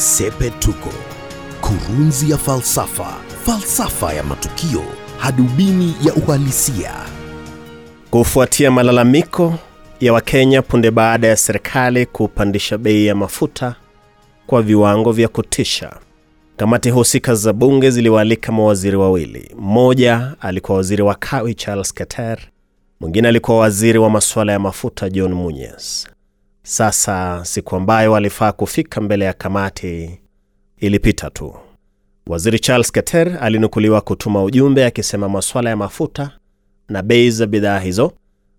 Sepetuko, kurunzi ya falsafa, falsafa ya matukio, hadubini ya uhalisia. Kufuatia malalamiko ya Wakenya punde baada ya serikali kupandisha bei ya mafuta kwa viwango vya kutisha, kamati husika za bunge ziliwaalika mawaziri wawili. Mmoja alikuwa waziri wa kawi Charles Keter, mwingine alikuwa waziri wa masuala ya mafuta John Munyes. Sasa siku ambayo alifaa kufika mbele ya kamati ilipita tu. Waziri Charles Keter alinukuliwa kutuma ujumbe akisema masuala ya mafuta na bei za bidhaa hizo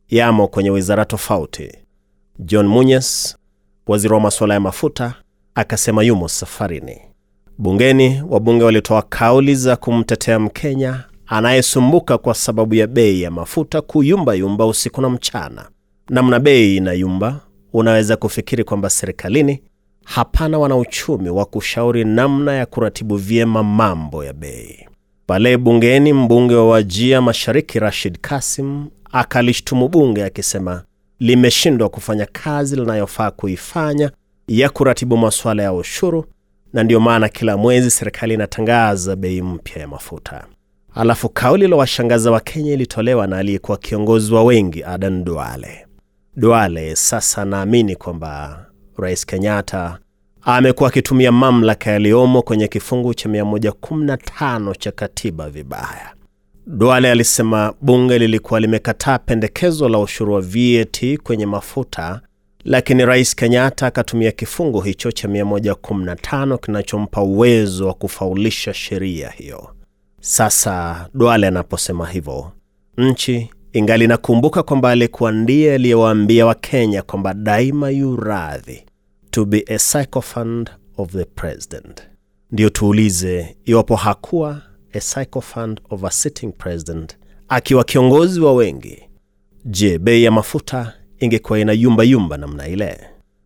yamo kwenye wizara tofauti. John Munyes, waziri wa masuala ya mafuta, akasema yumo safarini. Bungeni, wabunge walitoa kauli za kumtetea Mkenya anayesumbuka kwa sababu ya bei ya mafuta kuyumbayumba usiku na mchana. Namna bei inayumba, unaweza kufikiri kwamba serikalini hapana wanauchumi wa kushauri namna ya kuratibu vyema mambo ya bei. Pale bungeni, mbunge wa Wajia Mashariki Rashid Kasim akalishtumu bunge akisema limeshindwa kufanya kazi linayofaa kuifanya ya kuratibu masuala ya ushuru, na ndiyo maana kila mwezi serikali inatangaza bei mpya ya mafuta. Alafu kauli la washangaza wa Kenya ilitolewa na aliyekuwa kiongozi wa wengi Adan Duale. Duale sasa naamini kwamba Rais Kenyatta amekuwa akitumia mamlaka yaliyomo kwenye kifungu cha 115 cha katiba vibaya. Duale alisema bunge lilikuwa limekataa pendekezo la ushuru wa VAT kwenye mafuta, lakini Rais Kenyatta akatumia kifungu hicho cha 115 kinachompa uwezo wa kufaulisha sheria hiyo. Sasa Duale anaposema hivyo, nchi ingali inakumbuka kwamba alikuwa ndiye aliyewaambia Wakenya kwamba daima yu radhi to be a sycophant of the president. Ndiyo tuulize iwapo hakuwa a sycophant of a sitting president akiwa kiongozi wa wengi. Je, bei ya mafuta ingekuwa ina yumba yumba namna ile?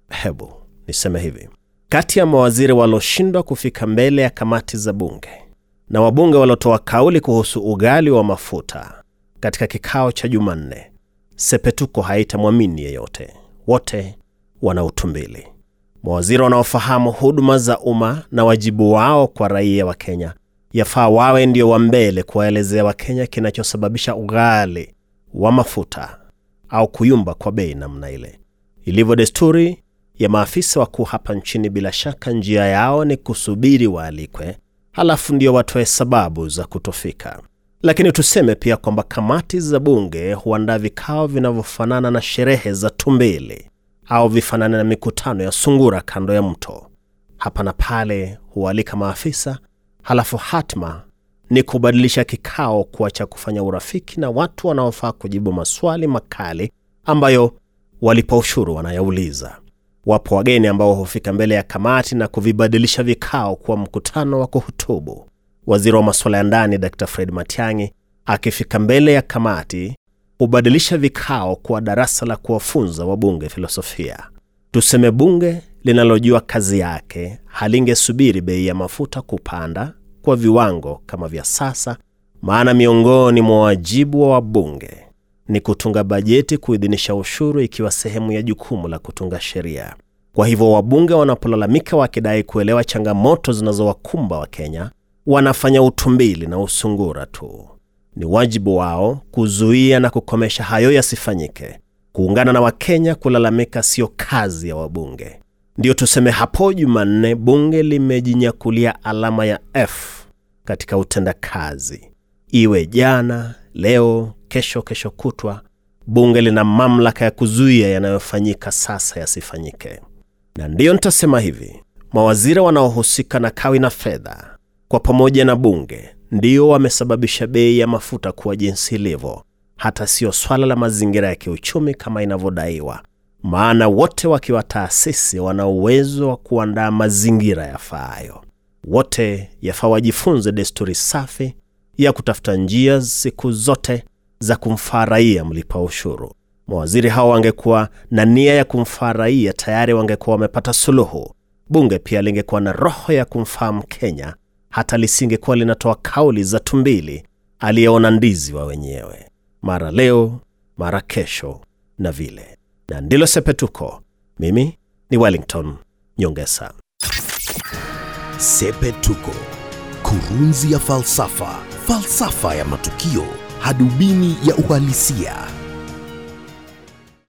Hebu niseme hivi, kati ya mawaziri walioshindwa kufika mbele ya kamati za bunge na wabunge waliotoa kauli kuhusu ugali wa mafuta katika kikao cha Jumanne, Sepetuko haitamwamini yeyote. Wote wana utumbili. Mawaziri wanaofahamu huduma za umma na wajibu wao kwa raia wa Kenya yafaa wawe ndio wa mbele kuwaelezea Wakenya kinachosababisha ughali wa mafuta au kuyumba kwa bei namna ile. Ilivyo desturi ya maafisa wakuu hapa nchini, bila shaka njia yao ni kusubiri waalikwe, halafu ndio watoe sababu za kutofika. Lakini tuseme pia kwamba kamati za bunge huandaa vikao vinavyofanana na sherehe za tumbili au vifanane na mikutano ya sungura kando ya mto. Hapa na pale hualika maafisa, halafu hatma ni kubadilisha kikao kuwa cha kufanya urafiki na watu wanaofaa kujibu maswali makali ambayo walipa ushuru wanayauliza. Wapo wageni ambao hufika mbele ya kamati na kuvibadilisha vikao kuwa mkutano wa kuhutubu. Waziri wa masuala ya ndani Dr Fred Matiang'i akifika mbele ya kamati hubadilisha vikao kuwa darasa la kuwafunza wabunge filosofia. Tuseme bunge linalojua kazi yake halingesubiri bei ya mafuta kupanda kwa viwango kama vya sasa, maana miongoni mwa wajibu wa wabunge ni kutunga bajeti, kuidhinisha ushuru, ikiwa sehemu ya jukumu la kutunga sheria. Kwa hivyo wabunge wanapolalamika wakidai kuelewa changamoto zinazowakumba Wakenya, wanafanya utumbili na usungura tu. Ni wajibu wao kuzuia na kukomesha hayo yasifanyike. Kuungana na Wakenya kulalamika sio kazi ya wabunge. Ndiyo tuseme hapo Jumanne bunge limejinyakulia alama ya F katika utendakazi. Iwe jana, leo, kesho, kesho kutwa, bunge lina mamlaka ya kuzuia yanayofanyika sasa yasifanyike. Na ndiyo nitasema hivi, mawaziri wanaohusika na kawi na fedha kwa pamoja na bunge ndio wamesababisha bei ya mafuta kuwa jinsi ilivyo, hata sio swala la mazingira ya kiuchumi kama inavyodaiwa, maana wote wakiwa taasisi wana uwezo wa kuandaa mazingira yafaayo. Wote yafaa wajifunze desturi safi ya kutafuta njia siku zote za kumfaa raia mlipa ushuru. Mawaziri hao wangekuwa na nia ya kumfaa raia, tayari wangekuwa wamepata suluhu. Bunge pia lingekuwa na roho ya kumfaa Mkenya, hata lisingekuwa linatoa kauli za tumbili aliyeona ndizi wa wenyewe, mara leo mara kesho na vile. Na ndilo Sepetuko. Mimi ni Wellington Nyongesa. Sepetuko, kurunzi ya falsafa, falsafa ya matukio, hadubini ya uhalisia.